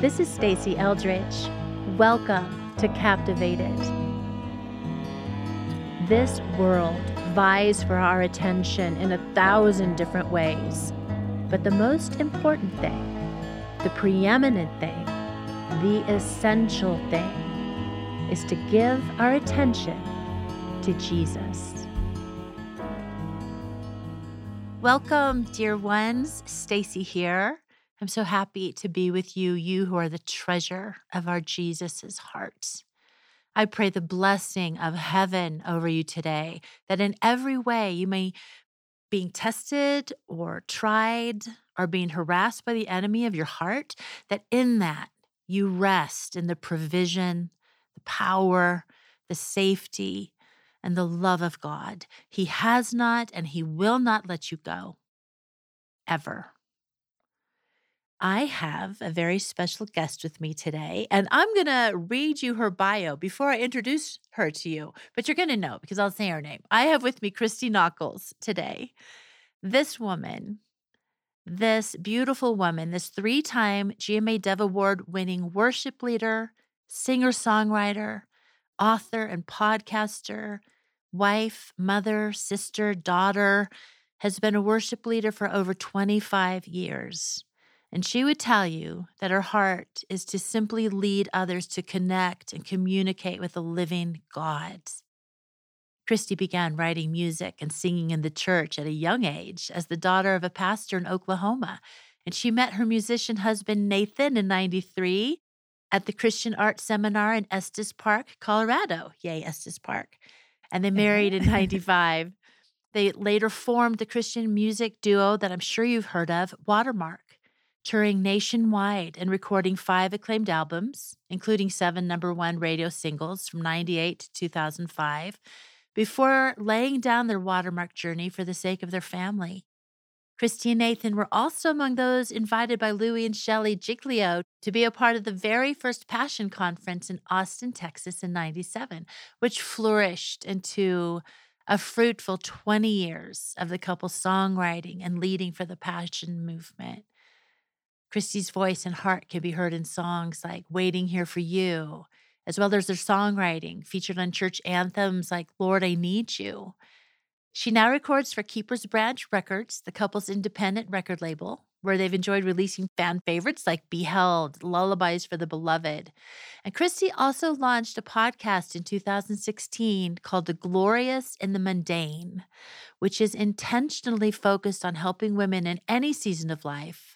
This is Stasi Eldredge. Welcome to Captivated. This world vies for our attention in a thousand different ways. But the most important thing, the preeminent thing, the essential thing, is to give our attention to Jesus. Welcome, dear ones. Stacy here. I'm so happy to be with you, you who are the treasure of our Jesus's heart. I pray the blessing of heaven over you today, that in every way you may being tested or tried or being harassed by the enemy of your heart, that in that you rest in the provision, the power, the safety, and the love of God. He has not and He will not let you go ever. I have a very special guest with me today, and I'm going to read you her bio before I introduce her to you. But you're going to know because I'll say her name. I have with me Christy Nockels today. This woman, this beautiful woman, this three time GMA Dove Award winning worship leader, singer songwriter, author, and podcaster, wife, mother, sister, daughter, has been a worship leader for over 25 years. And she would tell you that her heart is to simply lead others to connect and communicate with the living God. Christy began writing music and singing in the church at a young age as the daughter of a pastor in Oklahoma. And she met her musician husband Nathan in 93 at the Christian Art Seminar in Estes Park, Colorado. Yay, Estes Park. And they married in 95. They later formed the Christian music duo that I'm sure you've heard of, Watermark touring nationwide and recording five acclaimed albums, including seven number one radio singles from 98 to 2005, before laying down their watermark journey for the sake of their family. Christy and Nathan were also among those invited by Louie and Shelley Giglio to be a part of the very first Passion Conference in Austin, Texas in 97, which flourished into a fruitful 20 years of the couple's songwriting and leading for the Passion movement. Christy's voice and heart can be heard in songs like Waiting Here for You, as well as their songwriting featured on church anthems like Lord, I Need You. She now records for Keepers Branch Records, the couple's independent record label, where they've enjoyed releasing fan favorites like Beheld, Lullabies for the Beloved. And Christy also launched a podcast in 2016 called The Glorious in the Mundane, which is intentionally focused on helping women in any season of life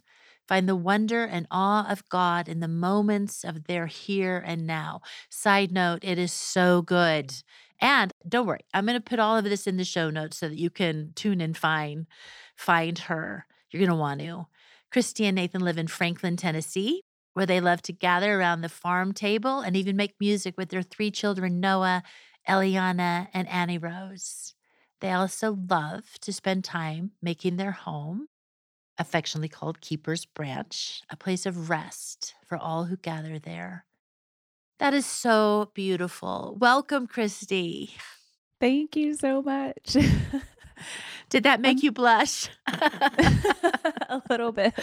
Find the wonder and awe of God in the moments of their here and now. Side note, it is so good. And don't worry, I'm going to put all of this in the show notes so that you can tune and find find her. You're going to want to. Christy and Nathan live in Franklin, Tennessee, where they love to gather around the farm table and even make music with their three children, Noah, Eliana, and Annie Rose. They also love to spend time making their home affectionately called Keeper's Branch, a place of rest for all who gather there. That is so beautiful. Welcome, Christy. Thank you so much. Did that make you blush? a little bit.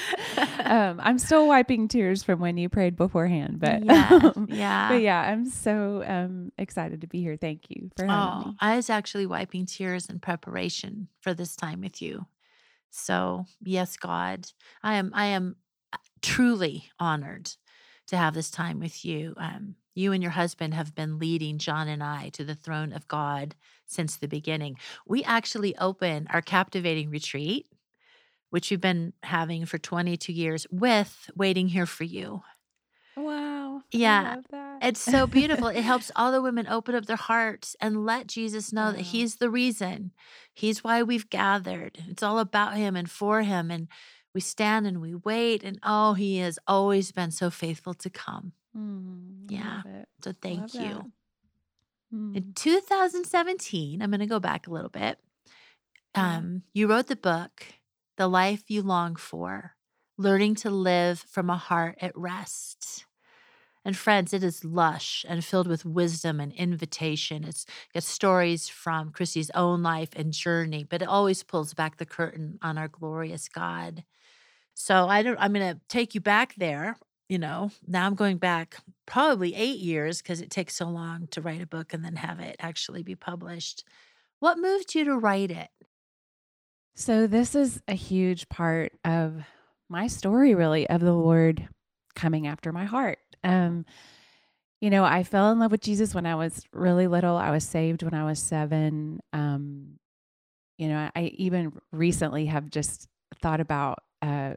Um, I'm still wiping tears from when you prayed beforehand, but yeah, yeah. but yeah, I'm so um, excited to be here. Thank you for having oh, me. I was actually wiping tears in preparation for this time with you. So, yes, God, I am I am uh, truly honored to have this time with you. Um, you and your husband have been leading John and I to the throne of God since the beginning. We actually open our captivating retreat, which we've been having for 22 years, with Waiting Here for You. Wow. Yeah. It's so beautiful. it helps all the women open up their hearts and let Jesus know that He's the reason. He's why we've gathered. It's all about Him and for Him. And we stand and we wait. And oh, He has always been so faithful to come. Mm, yeah. So thank you. Mm. In 2017, I'm going to go back a little bit. Um, you wrote the book, The Life You Long For Learning to Live from a Heart at Rest. And friends, it is lush and filled with wisdom and invitation. It's got stories from Christy's own life and journey, but it always pulls back the curtain on our glorious God. So I don't I'm gonna take you back there you know, now I'm going back probably eight years because it takes so long to write a book and then have it actually be published. What moved you to write it? So, this is a huge part of my story, really, of the Lord coming after my heart. Um, you know, I fell in love with Jesus when I was really little. I was saved when I was seven. Um, you know, I even recently have just thought about uh,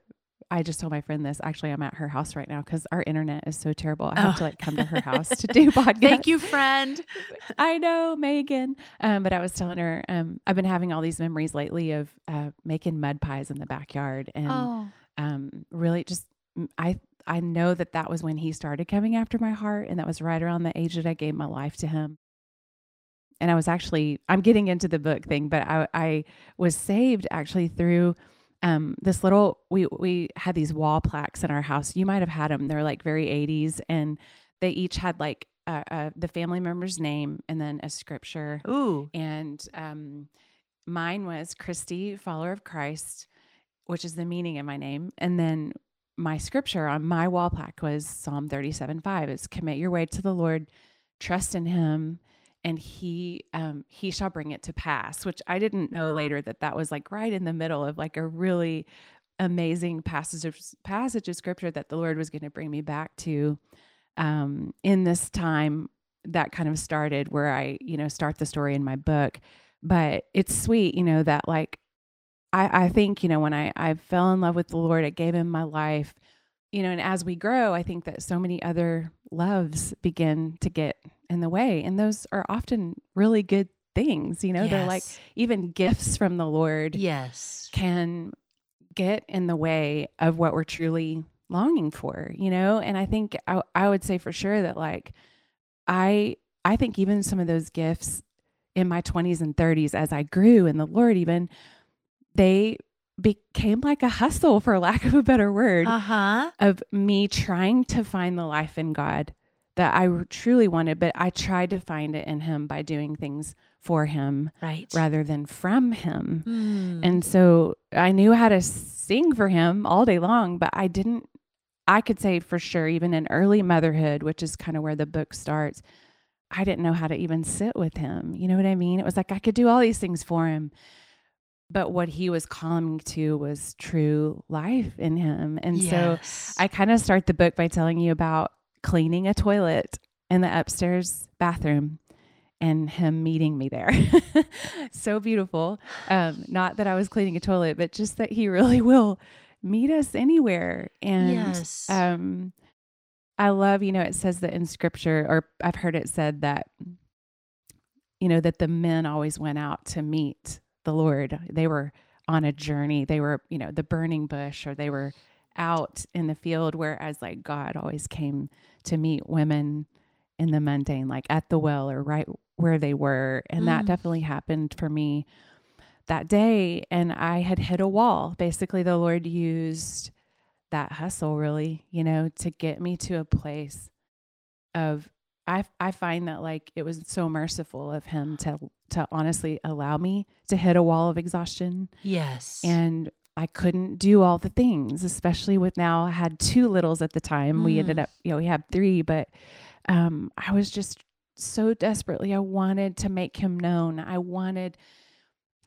I just told my friend this. Actually, I'm at her house right now because our internet is so terrible. I have oh. to like come to her house to do podcast. Thank you, friend. I know, Megan. Um, but I was telling her, um, I've been having all these memories lately of uh, making mud pies in the backyard, and oh. um, really just I I know that that was when he started coming after my heart, and that was right around the age that I gave my life to him. And I was actually I'm getting into the book thing, but I I was saved actually through um, this little we we had these wall plaques in our house. You might have had them. They're like very 80s, and they each had like uh, uh, the family member's name and then a scripture. Ooh, and um, mine was Christy, follower of Christ, which is the meaning of my name, and then my scripture on my wall plaque was Psalm 37 5. It's commit your way to the Lord, trust in Him, and he um he shall bring it to pass which i didn't know later that that was like right in the middle of like a really amazing passage of passage of scripture that the lord was going to bring me back to um in this time that kind of started where i you know start the story in my book but it's sweet you know that like i i think you know when i i fell in love with the lord i gave him my life you know and as we grow i think that so many other loves begin to get in the way. And those are often really good things. You know, yes. they're like even gifts from the Lord. Yes. Can get in the way of what we're truly longing for, you know? And I think I, I would say for sure that like I I think even some of those gifts in my 20s and 30s as I grew in the Lord even they became like a hustle for lack of a better word uh-huh. of me trying to find the life in God that I truly wanted, but I tried to find it in him by doing things for him right. rather than from him. Mm. And so I knew how to sing for him all day long, but I didn't, I could say for sure, even in early motherhood, which is kind of where the book starts, I didn't know how to even sit with him. You know what I mean? It was like I could do all these things for him. But what he was calling to was true life in him. And yes. so I kind of start the book by telling you about cleaning a toilet in the upstairs bathroom and him meeting me there. so beautiful. Um, not that I was cleaning a toilet, but just that he really will meet us anywhere. And yes. um, I love, you know, it says that in scripture, or I've heard it said that, you know, that the men always went out to meet the Lord. They were on a journey. They were, you know, the burning bush, or they were out in the field, whereas like God always came to meet women in the mundane, like at the well or right where they were. And mm. that definitely happened for me that day. And I had hit a wall. Basically, the Lord used that hustle really, you know, to get me to a place of I I find that like it was so merciful of him to to honestly allow me to hit a wall of exhaustion. Yes. And I couldn't do all the things, especially with now I had two littles at the time. Mm. We ended mm. up, you know, we had three, but um, I was just so desperately, I wanted to make him known. I wanted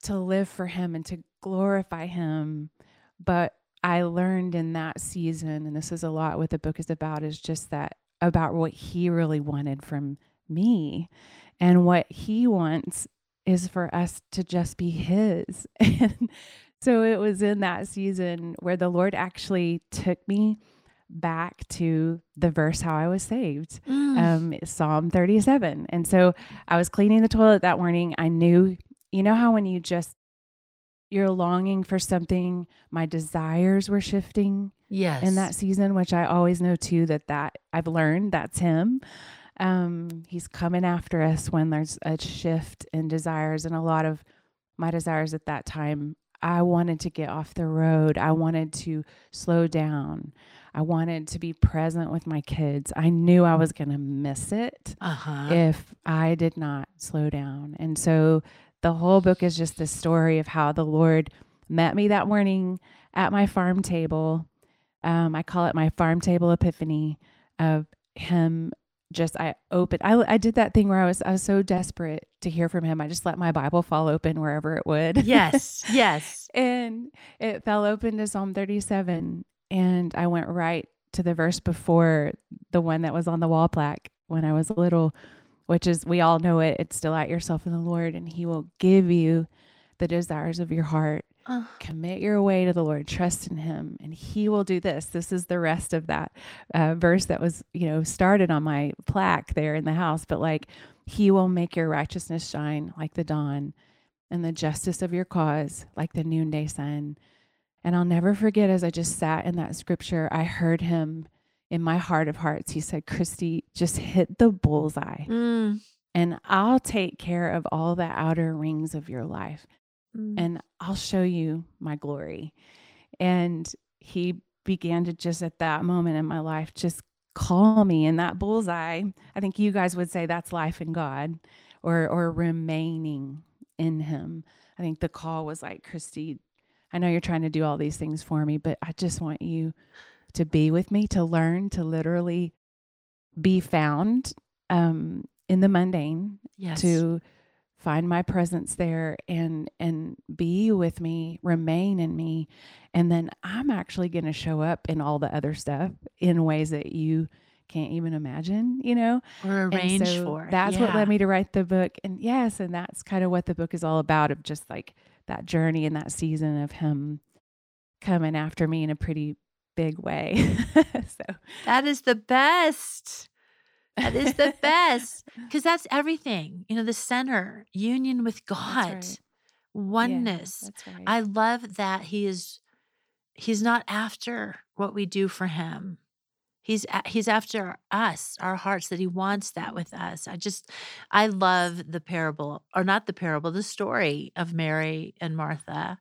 to live for him and to glorify him. But I learned in that season, and this is a lot what the book is about, is just that about what he really wanted from me. And what he wants is for us to just be his. and so it was in that season where the Lord actually took me back to the verse how I was saved, mm. um, Psalm 37. And so I was cleaning the toilet that morning. I knew, you know, how when you just, you're longing for something, my desires were shifting. Yes. In that season, which I always know too that that I've learned that's him. Um, he's coming after us when there's a shift in desires, and a lot of my desires at that time I wanted to get off the road. I wanted to slow down. I wanted to be present with my kids. I knew I was going to miss it uh-huh. if I did not slow down. And so the whole book is just the story of how the Lord met me that morning at my farm table. Um, I call it my farm table epiphany of him just I opened I I did that thing where I was I was so desperate to hear from him. I just let my Bible fall open wherever it would. Yes. Yes. and it fell open to Psalm 37 and I went right to the verse before the one that was on the wall plaque when I was little, which is we all know it. It's delight yourself in the Lord and he will give you the desires of your heart. Oh, Commit your way to the Lord, trust in Him, and He will do this. This is the rest of that uh, verse that was, you know, started on my plaque there in the house. But like, He will make your righteousness shine like the dawn, and the justice of your cause like the noonday sun. And I'll never forget as I just sat in that scripture, I heard Him in my heart of hearts. He said, Christy, just hit the bullseye, mm, and I'll take care of all the outer rings of your life mm. and I'll show you my glory. And he began to just at that moment in my life just call me in that bullseye. I think you guys would say that's life in God or or remaining in him. I think the call was like, Christy, I know you're trying to do all these things for me, but I just want you to be with me, to learn, to literally be found um, in the mundane, yes. to find my presence there and and be with me remain in me and then i'm actually going to show up in all the other stuff in ways that you can't even imagine you know or arrange so for. that's what led me to write the book and yes and that's kind of what the book is all about of just like that journey and that season of him coming after me in a pretty big way so That is the best. That is the best because that's everything. You know, the center, union with God, right. Oneness. that's right I love that he is he's not after what we do for him. He's he's after us, our hearts that he wants that with us. I just I love the parable or not the parable, the story of Mary and Martha.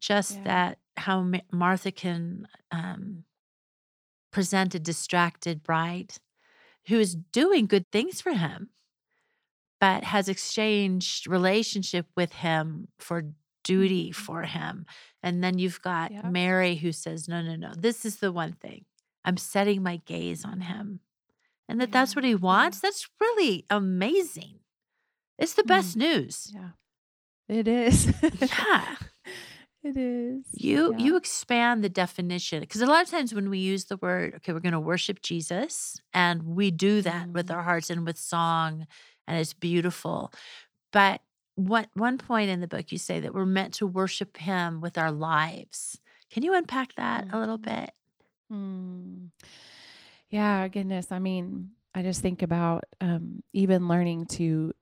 Just Yeah. that how Martha can um present a distracted bride who is doing good things for him but has exchanged relationship with him for duty Mhm. for him. And then you've got Yep. Mary who says, No, no, no, this is the one thing. I'm setting my gaze on him. And that that's what he wants. That's really amazing. It's the Mm. best news. Yeah. It is. Yeah. It is. You Yeah. you expand the definition because a lot of times when we use the word, okay, we're going to worship Jesus, and we do that with Mhm. our hearts and with song, and it's beautiful. But what one point in the book you say that we're meant to worship Him with our lives. Can you unpack that a little Mhm. bit? Mm. Yeah, goodness. I mean, I just think about um, even learning to,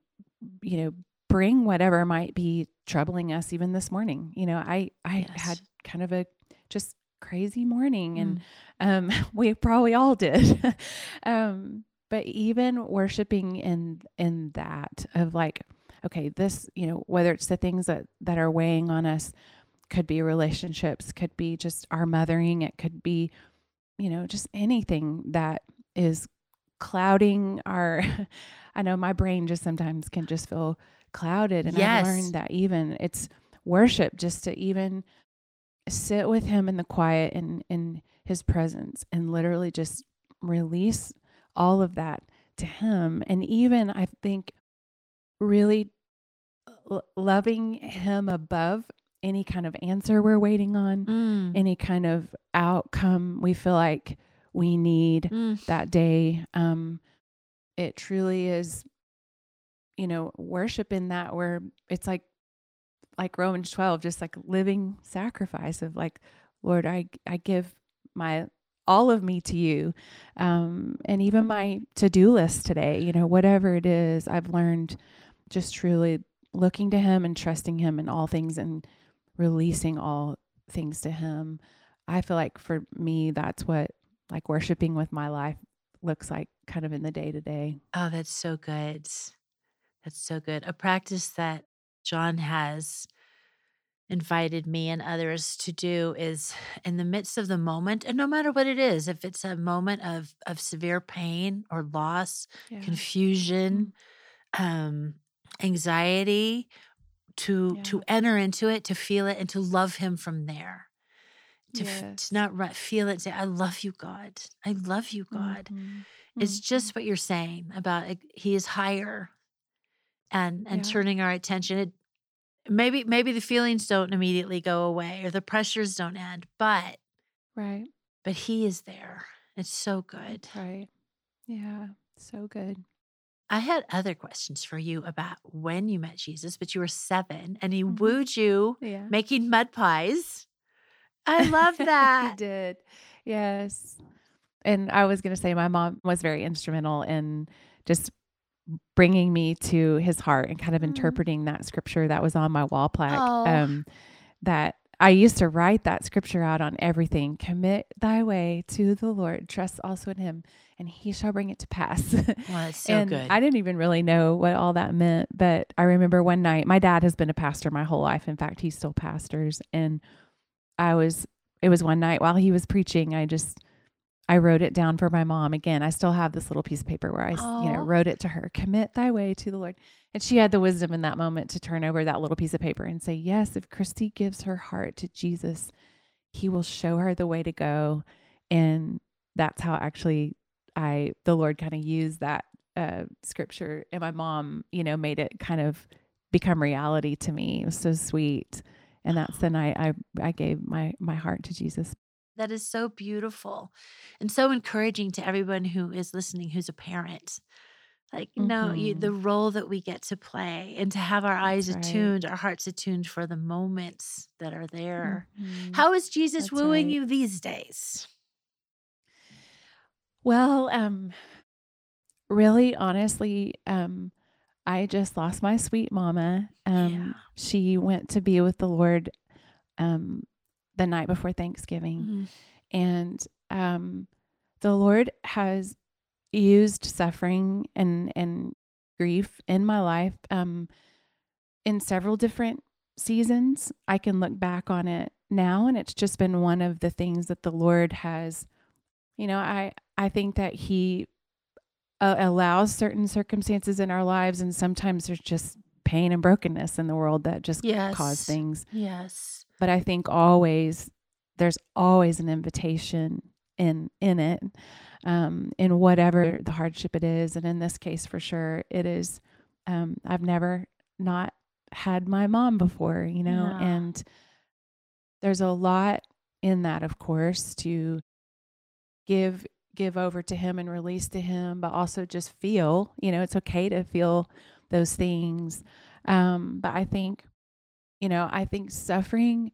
you know, bring whatever might be troubling us even this morning. You know, I I had kind of a just crazy morning and Mm. um we probably all did. um but even worshiping in in that of like okay, this, you know, whether it's the things that that are weighing on us could be relationships, could be just our mothering, it could be you know, just anything that is clouding our I know my brain just sometimes can just feel clouded and I've learned that even it's worship just to even sit with him in the quiet and in his presence and literally just release all of that to him and even I think really l- loving him above any kind of answer we're waiting on Mm. any kind of outcome we feel like we need Mm. that day. Um, it truly is, you know, worship in that where it's like, like Romans 12, just like living sacrifice of like, Lord, I, I give my, all of me to you. Um, and even my to-do list today, you know, whatever it is, I've learned just truly looking to him and trusting him in all things and releasing all things to him. I feel like for me, that's what like worshiping with my life looks like kind of in the day to day. Oh, that's so good. That's so good. A practice that John has invited me and others to do is in the midst of the moment, and no matter what it is, if it's a moment of of severe pain or loss, confusion, um, anxiety, to to enter into it, to feel it, and to love him from there. to, yes. to not feel it say i love you god i love you god mm-hmm. it's mm-hmm. just what you're saying about he is higher and and yeah. turning our attention it, maybe maybe the feelings don't immediately go away or the pressures don't end but right but he is there it's so good right yeah so good I had other questions for you about when you met Jesus, but you were seven and he mm-hmm. wooed you yeah. making mud pies. I love that. he did. Yes. And I was going to say, my mom was very instrumental in just bringing me to his heart and kind of mm. interpreting that scripture that was on my wall plaque. Oh. Um, that I used to write that scripture out on everything. Commit thy way to the Lord, trust also in him, and he shall bring it to pass. So and good. I didn't even really know what all that meant, but I remember one night, my dad has been a pastor my whole life. In fact, he still pastors. And I was, it was one night while he was preaching, I just, I wrote it down for my mom. Again, I still have this little piece of paper where I, you know, wrote it to her, commit thy way to the Lord. And she had the wisdom in that moment to turn over that little piece of paper and say, yes, if Christy gives her heart to Jesus, he will show her the way to go. And that's how actually I, the Lord kind of used that uh, scripture. And my mom, you know, made it kind of become reality to me. It was so sweet. And that's the night I, I gave my, my heart to Jesus. That is so beautiful and so encouraging to everyone who is listening who's a parent. Like, mm-hmm. no, you, the role that we get to play and to have our eyes That's attuned, right. our hearts attuned for the moments that are there. Mm-hmm. How is Jesus That's wooing right. you these days? Well, um, really, honestly, um, I just lost my sweet mama. Um, yeah. She went to be with the Lord um, the night before Thanksgiving. Mm-hmm. And um, the Lord has used suffering and, and grief in my life um, in several different seasons. I can look back on it now, and it's just been one of the things that the Lord has, you know, I, I think that He uh, allows certain circumstances in our lives, and sometimes there's just pain and brokenness in the world that just yes. cause things. Yes. But I think always there's always an invitation in in it um, in whatever the hardship it is and in this case for sure it is um, i've never not had my mom before you know yeah. and there's a lot in that of course to give give over to him and release to him but also just feel you know it's okay to feel those things um, but i think you know i think suffering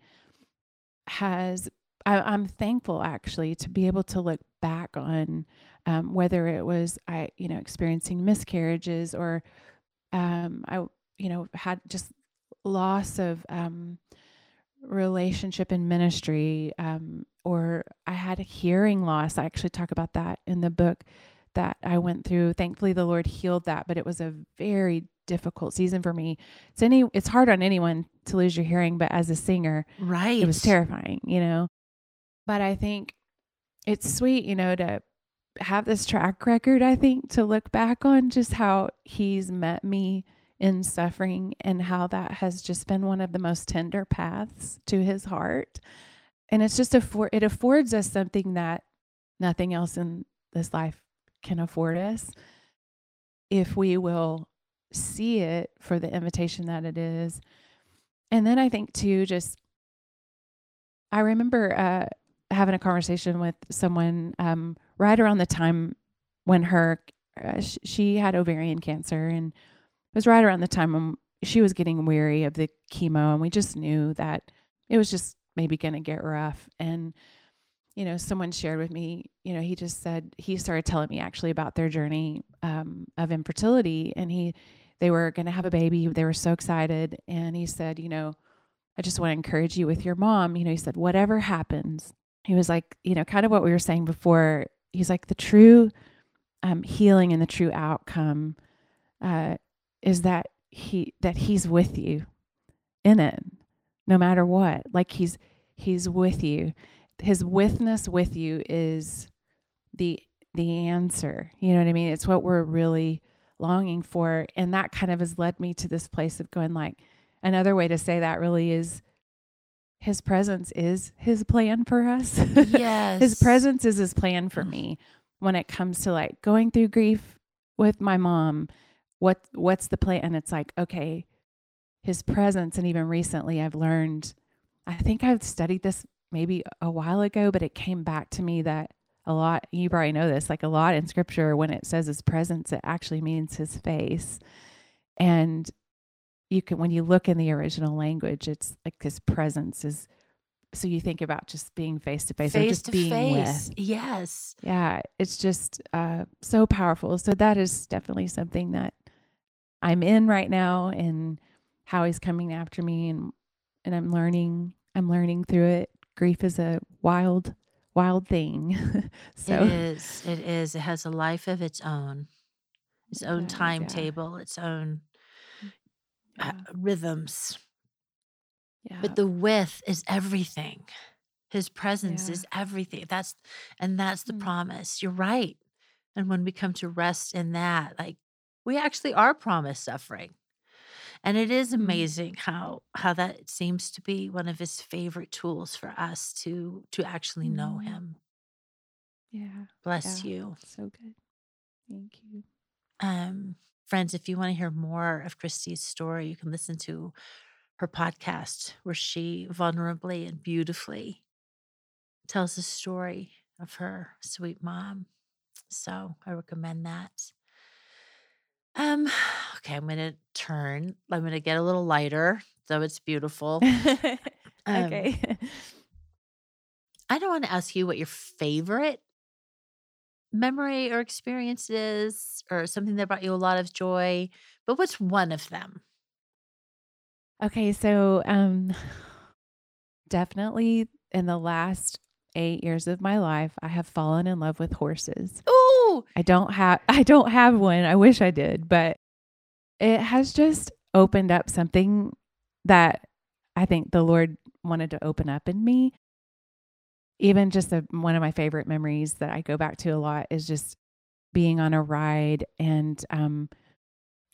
has I, am thankful actually to be able to look back on um, whether it was I, you know, experiencing miscarriages or um, I, you know, had just loss of um, relationship in ministry, um, or I had a hearing loss. I actually talk about that in the book that I went through. Thankfully, the Lord healed that, but it was a very difficult season for me. It's any it's hard on anyone to lose your hearing, but as a singer, right, it was terrifying, you know. But I think it's sweet, you know, to have this track record, I think, to look back on just how he's met me in suffering and how that has just been one of the most tender paths to his heart. And it's just a for it affords us something that nothing else in this life can afford us if we will see it for the invitation that it is. And then I think too, just I remember uh, having a conversation with someone um, right around the time when her uh, sh- she had ovarian cancer, and it was right around the time when she was getting weary of the chemo, and we just knew that it was just maybe going to get rough. And you know, someone shared with me, you know, he just said he started telling me actually about their journey um, of infertility, and he they were going to have a baby. They were so excited, and he said, you know. I just want to encourage you with your mom. You know, he said, whatever happens, he was like, you know, kind of what we were saying before. He's like, the true um, healing and the true outcome uh, is that he that he's with you in it, no matter what. Like he's he's with you. His withness with you is the the answer. You know what I mean? It's what we're really longing for, and that kind of has led me to this place of going like. Another way to say that really is his presence is his plan for us. Yes. his presence is his plan for mm. me when it comes to like going through grief with my mom. What what's the plan? And it's like, okay, his presence and even recently I've learned I think I've studied this maybe a while ago, but it came back to me that a lot you probably know this, like a lot in scripture when it says his presence, it actually means his face. And you can when you look in the original language, it's like his presence is so you think about just being face to face or just to being face. with. Yes. Yeah, it's just uh, so powerful. So that is definitely something that I'm in right now, and how he's coming after me, and and I'm learning. I'm learning through it. Grief is a wild, wild thing. so It is. It is. It has a life of its own, its own does, yeah. timetable, its own uh, yeah, rhythms. yeah, But the width is everything. His presence Yeah. is everything. That's and that's the Mm. promise. You're right. And when we come to rest in that, like we actually are promised suffering. And it is Mm. amazing how how that seems to be one of his favorite tools for us to to actually know Mm. him. yeah. Bless Yeah. you. So good. Thank you. Um, friends, if you want to hear more of Christy's story, you can listen to her podcast where she vulnerably and beautifully tells the story of her sweet mom. So I recommend that. Um, okay, I'm gonna turn. I'm gonna get a little lighter, though it's beautiful. Um, okay. I don't want to ask you what your favorite memory or experience is, or something that brought you a lot of joy, but what's one of them? Okay, so um definitely in the last 8 years of my life, I have fallen in love with horses. Ooh, I don't have I don't have one. I wish I did, but it has just opened up something that I think the Lord wanted to open up in me. Even just a, one of my favorite memories that I go back to a lot is just being on a ride and um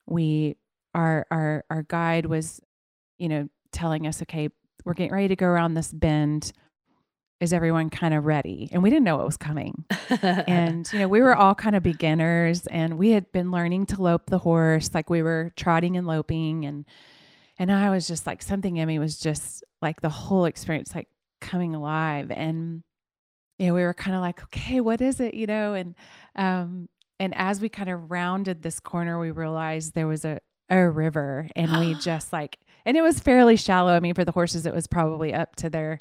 we our our our guide was you know telling us okay we're getting ready to go around this bend is everyone kind of ready? And we didn't know what was coming. And you know we were all kind of beginners and we had been learning to lope the horse like we were trotting and loping and and i was just like something in me was just like the whole experience like coming alive. And you know we were kind of like okay what is it? You know and um and as we kind of rounded this corner we realized there was a a river and we just like and it was fairly shallow. I mean for the horses it was probably up to their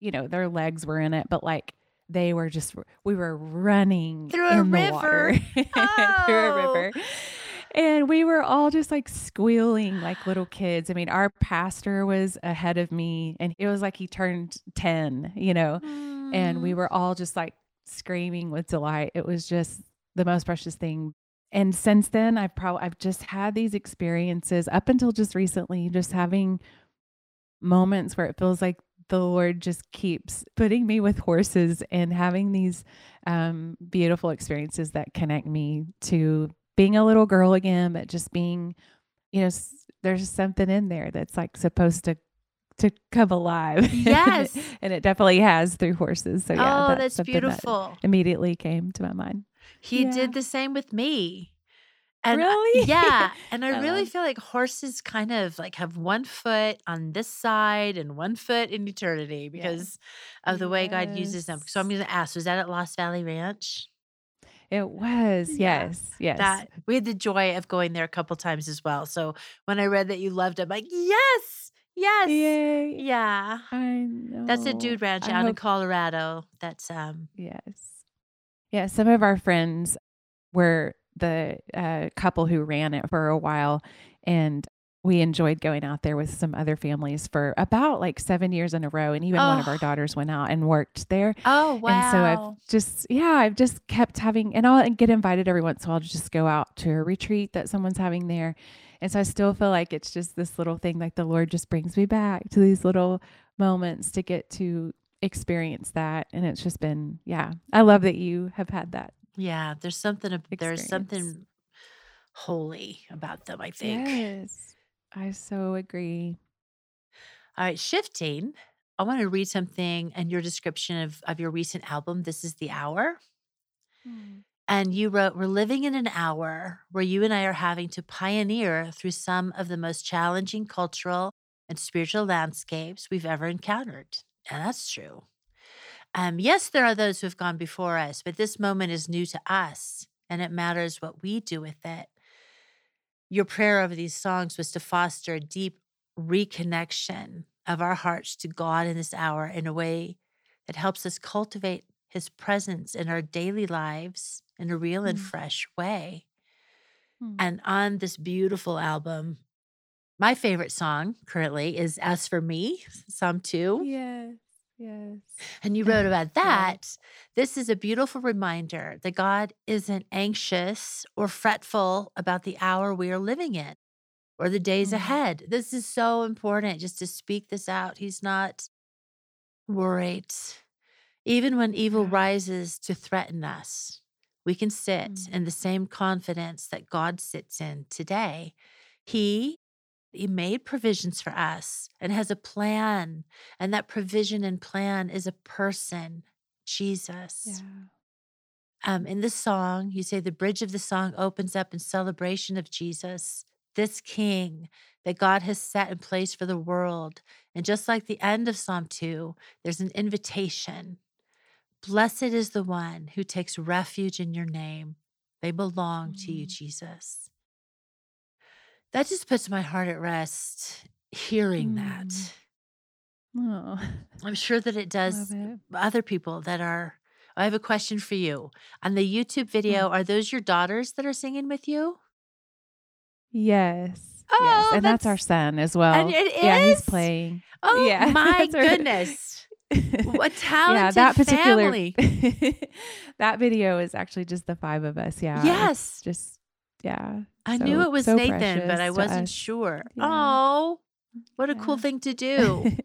you know their legs were in it but like they were just we were running Through a river. water through a Oh. river and we were all just like squealing like little kids i mean our pastor was ahead of me and it was like he turned 10 you know and we Mm. were all just like screaming with delight it was just the most precious thing and since then i've probably i've just had these experiences up until just recently just having moments where it feels like the lord just keeps putting me with horses and having these um, beautiful experiences that connect me to being a little girl again but just being you know s- there's something in there that's like supposed to to come alive Yes. and it definitely has through horses so yeah oh, that's something that beautiful. immediately came to my mind He Yeah. did the same with me. And I- Really? yeah. And I I really love- feel like horses kind of like have one foot on this side and one foot in eternity because of the way God uses them. So I'm going to ask, was that at Lost Valley Ranch? it was yes yes That we had the joy of going there a couple times as well. So when I read that you loved it, I'm like, yes, yes. yay Yeah. i know That's a dude ranch I out in Colorado. That's um Yes. Yeah, some of our friends were the uh, couple who ran it for a while, and we enjoyed going out there with some other families for about like seven years in a row. And even one of Oh. our daughters went out and worked there. Oh wow. And so I've just, yeah, I've just kept having, and I'll get invited every once in a while to just go out to a retreat that someone's having there. And so I still feel like it's just this little thing, like the Lord just brings me back to these little moments to get to experience that. And it's just been, yeah, I love that you have had that. Yeah, there's something ab- there's something holy about them, I think. Yes, I so agree. All right, shifting I want to read something and your description of, of your recent album, This is the Hour. Mm. And you wrote, We're living in an hour where you and I are having to pioneer through some of the most challenging cultural and spiritual landscapes we've ever encountered. And that's true. Um, yes, there are those who have gone before us, but this moment is new to us and it matters what we do with it. Your prayer over these songs was to foster a deep reconnection of our hearts to God in this hour in a way that helps us cultivate his presence in our daily lives in a real and Mm. fresh way. Mm. And on this beautiful album, my favorite song currently is As for Me, Psalm 2. Yes. Yes. And you wrote about that. This is a beautiful reminder that God isn't anxious or fretful about the hour we are living in or the days Mm. ahead. This is so important just to speak this out. He's not worried. Even when evil Yeah. rises to threaten us, we can sit Mm. in the same confidence that God sits in today. He he made provisions for us and has a plan. And that provision and plan is a person, Jesus. Yeah. Um, in the song, you say the bridge of the song opens up in celebration of Jesus, this King that God has set in place for the world. And just like the end of Psalm 2, there's an invitation. Blessed is the one who takes refuge in your name. They belong to you, Mm. Jesus. That just puts my heart at rest hearing that. Mm. Oh, I'm sure that it does it. other people that are. I have a question for you. On the YouTube video, Mm. are those your daughters that are singing with you? Yes. yes. Oh, And that's our son as well. And it Yeah, he's playing. Oh Yeah, my goodness. What yeah, that particular family. that video is actually just the five of us. Yeah. Yes. Just yeah. I knew it was so Nathan, but I wasn't us. sure. Yeah. Oh, what a cool thing to do.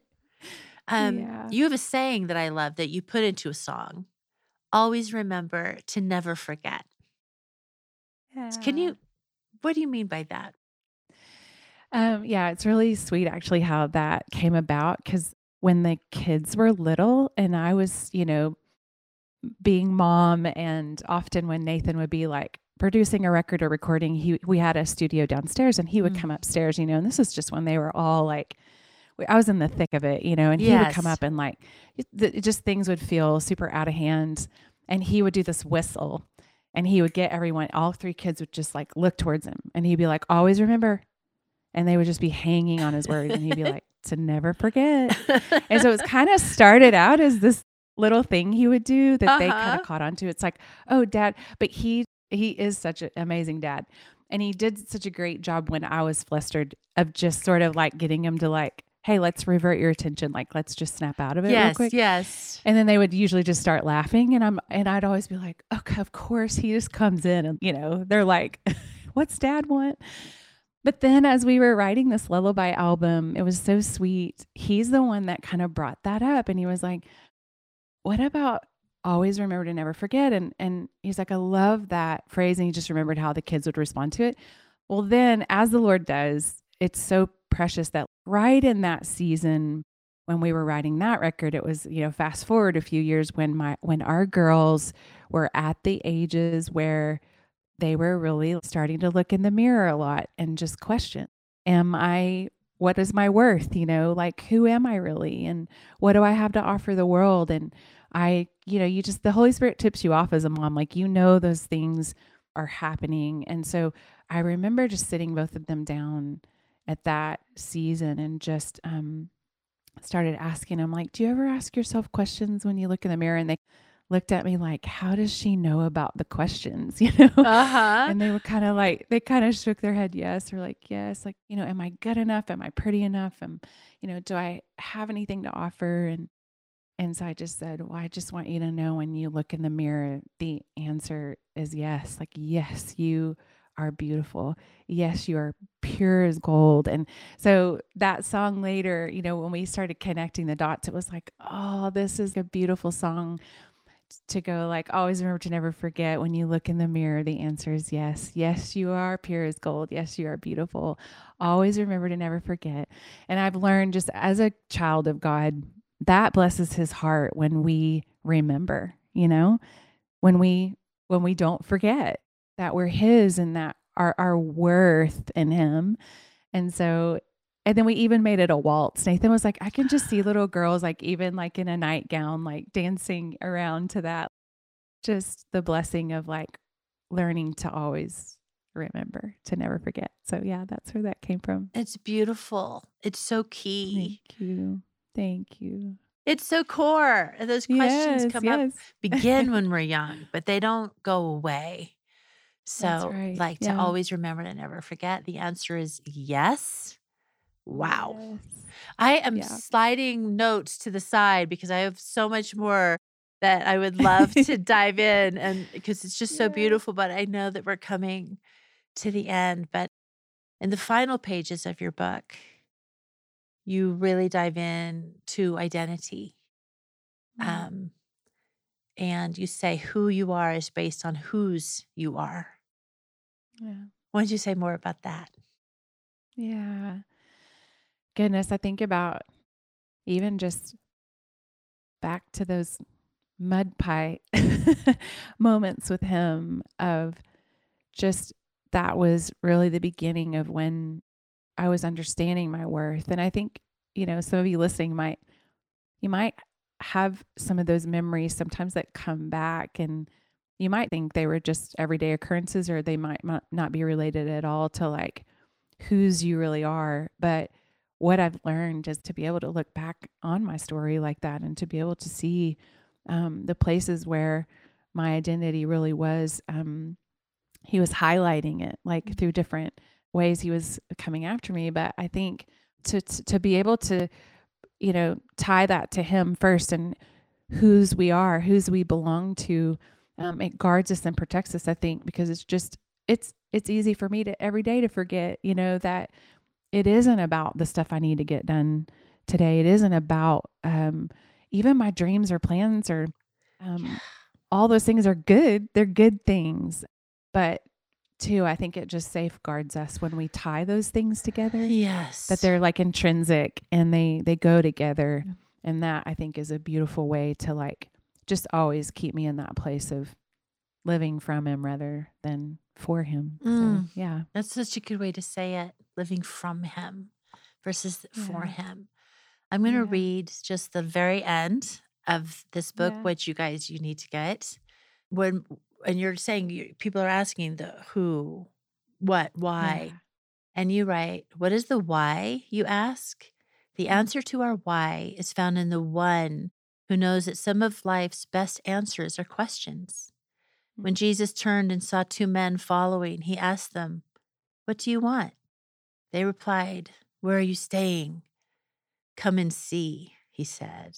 Um, Yeah. You have a saying that I love that you put into a song. Always remember to never forget. Can you, what do you mean by that? Um, yeah, it's really sweet actually how that came about because when the kids were little and I was, you know, being mom and often when Nathan would be like producing a record or recording, he we had a studio downstairs and he would Mm. come upstairs, you know, and this is just when they were all like I was in the thick of it, you know, and he would come up and like it, just things would feel super out of hand. And he would do this whistle and he would get everyone all three kids would just like look towards him and he'd be like always remember. And they would just be hanging on his words and he'd be like to never forget. And so it's kind of started out as this little thing he would do that they kind Uh-huh. of caught on to. It's like oh dad but he he is such an amazing dad and he did such a great job when i was flustered of just sort of like getting him to like hey let's revert your attention like let's just snap out of it real yes, quick yes. and then they would usually just start laughing and I'm and I'd always be like, "Okay, of course he just comes in and you know, they're like, what's dad want?" But then as we were writing this lullaby album, it was so sweet. He's the one that kind of brought that up and he was like, "What about always remember to never forget?" And and he's like, "I love that phrase." And he just remembered how the kids would respond to it. Well, then as the Lord does, it's so precious that right in that season when we were writing that record it was you know fast forward a few years when my when our girls were at the ages where they were really starting to look in the mirror a lot and just question am i what is my worth you know like who am i really and what do i have to offer the world and i you know you just the holy spirit tips you off as a mom like you know those things are happening. And so i remember just sitting both of them down at that season and just um started asking them like do you ever ask yourself questions when you look in the mirror? And they looked at me like how does she know about the questions? You know? Uh-huh. and they were kind of like they kind of shook their head yes or like yes like you know am i good enough? Am i pretty enough? Am you know do i have anything to offer? And and so i just said well i just want you to know when you look in the mirror the answer is yes. Like yes you are beautiful. Yes you are pure as gold. And so that song later you know when we started connecting the dots it was like oh this is a beautiful song to go like always remember to never forget when you look in the mirror the answer is yes. Yes you are pure as gold. Yes you are beautiful. Always remember to never forget. And i've learned just as a child of god that blesses his heart when we remember, you know, when we when we don't forget that we're his and that our our worth in him. And so and then we even made it a waltz. Nathan was like, I can just see little girls like even like in a nightgown, like dancing around to that. Just the blessing of like learning to always remember, to never forget. So yeah, that's where that came from. It's beautiful. It's so key. Thank you. Thank you. It's so core. Those questions Yes, come up begin when we're young, but they don't go away. So, right. like to always remember to never forget. The answer is yes. Wow. Yes. I am Yeah. sliding notes to the side because I have so much more that I would love to dive in and because it's just so Yeah. beautiful, but I know that we're coming to the end. But in the final pages of your book, you really dive in to identity. Mm. Um, and you say who you are is based on whose you are. Yeah. Why don't you say more about that? Yeah. Goodness, I think about even just back to those mud pie moments with him of just that was really the beginning of when I was understanding my worth. And I think, you know, some of you listening might you might have some of those memories sometimes that come back and you might think they were just everyday occurrences or they might not be related at all to like whose you really are. But what I've learned is to be able to look back on my story like that and to be able to see um, the places where my identity really was. Um, he was highlighting it like through different ways he was coming after me. But I think to to, to be able to, you know, tie that to him first and whose we are, whose we belong to, um, it guards us and protects us. I think because it's just it's it's easy for me to every day to forget, you know, that it isn't about the stuff I need to get done today. It isn't about um, even my dreams or plans or um, all those things are good. They're good things, but too, I think it just safeguards us when we tie those things together Yes. that they're like intrinsic and they they go together Yeah. and that i think is a beautiful way to like just always keep me in that place of living from him rather than for him Mm. so yeah That's such a good way to say it, living from him versus for him. I'm going to Yeah. read just the very end of this book, Yeah. which you guys you need to get. When and you're saying you, people are asking the who, what, why, Yeah. and you write, what is the why? You ask. The mm-hmm. answer to our why is found in the one who knows that some of life's best answers are questions. When mm-hmm. Jesus turned and saw two men following, he asked them, What do you want? They replied, Where are you staying? Come and see, he said.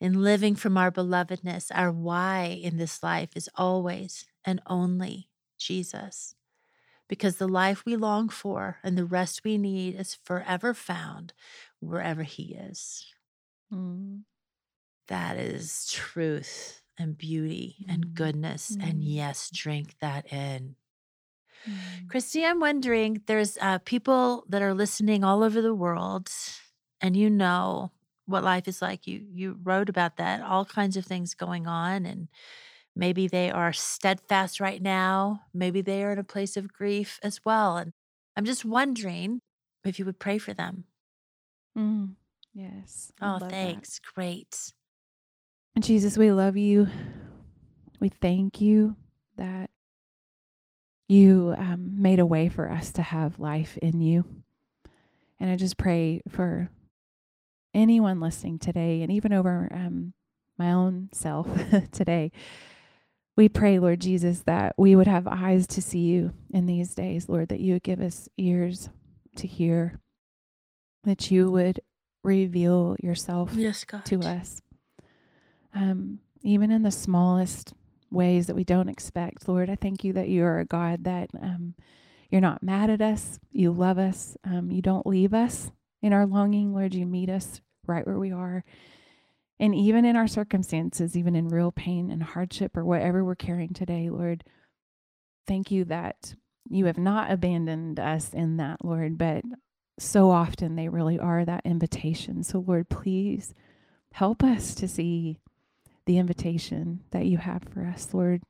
In living from our belovedness, our why in this life is always and only Jesus. Because the life we long for and the rest we need is forever found wherever he is. Mm. That is truth and beauty and Mm. goodness. And Mm. yes, drink that in. Mm. Christy, I'm wondering there's uh, people that are listening all over the world, and you know what life is like. You you wrote about that, all kinds of things going on, and maybe they are steadfast right now. Maybe they are in a place of grief as well. And I'm just wondering if you would pray for them. Mm. yes I Oh, love that. thanks. Great. Jesus, we love you. We thank you that you um, made a way for us to have life in you. And I just pray for anyone listening today and even over um, my own self today. We pray, Lord Jesus, that we would have eyes to see you in these days, Lord, that you would give us ears to hear, that you would reveal yourself Yes, God. to us. Um, even in the smallest ways that we don't expect, Lord, I thank you that you are a God that um, you're not mad at us. You love us. Um, you don't leave us in our longing, Lord. You meet us right where we are. And even in our circumstances, even in real pain and hardship or whatever we're carrying today, Lord, thank you that you have not abandoned us in that, Lord, but so often they really are that invitation. So, Lord, please help us to see the invitation that you have for us, Lord.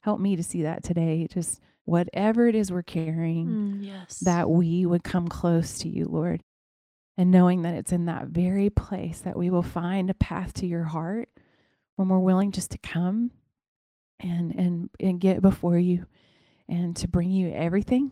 Help me to see that today. Just whatever it is we're carrying, Mm, yes. that we would come close to you, Lord. And knowing that it's in that very place that we will find a path to your heart when we're willing just to come and and and get before you and to bring you everything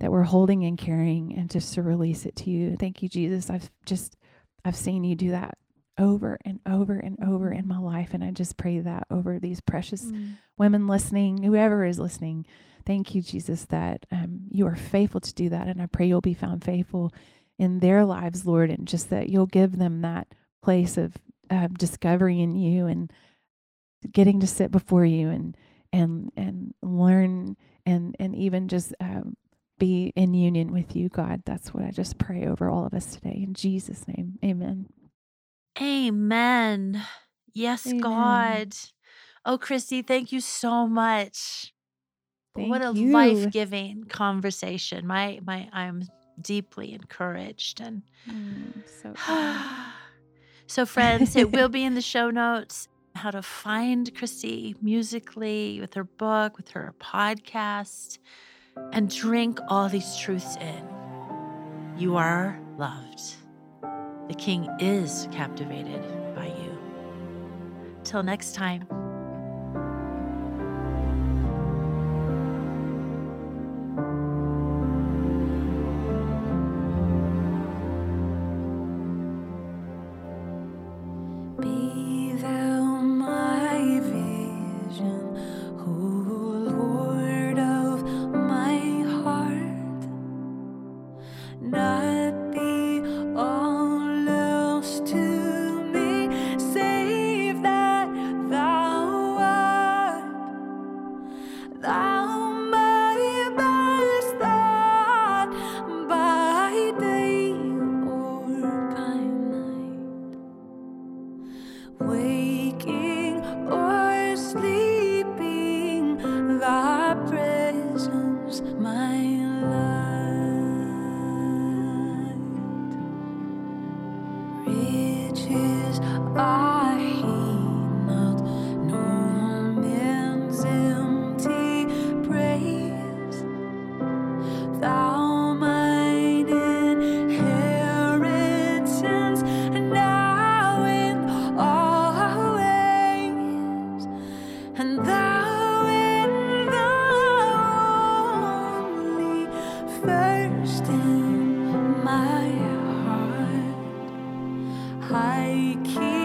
that we're holding and carrying and just to release it to you. Thank you, Jesus. I've just I've seen you do that over and over and over in my life. And I just pray that over these precious Mm. women listening, whoever is listening. Thank you, Jesus, that um, you are faithful to do that. And I pray you'll be found faithful in their lives, Lord, and just that you'll give them that place of uh, discovery in you and getting to sit before you and and and learn and and even just um, be in union with you, God. That's what I just pray over all of us today. In Jesus' name, amen. Amen. Yes, Amen. God. Oh, Christy, thank you so much. what a you. life-giving conversation. My my I'm deeply encouraged and Mm, so so friends, it will be in the show notes how to find Christy musically with her book, with her podcast, and drink all these truths in. You are loved. The king is captivated by you. Till next time. My heart. High King